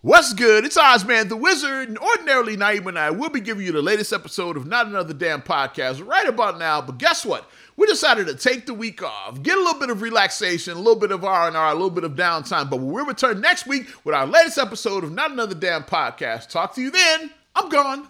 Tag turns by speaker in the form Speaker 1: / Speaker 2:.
Speaker 1: What's good? It's Ozman the Wizard, and ordinarily Naeem and I will be giving you the latest episode of Not Another Damn Podcast right about now. But guess what? We decided to take the week off, get a little bit of relaxation, a little bit of R and R, a little bit of downtime. But we'll return next week with our latest episode of Not Another Damn Podcast. Talk to you then. I'm gone.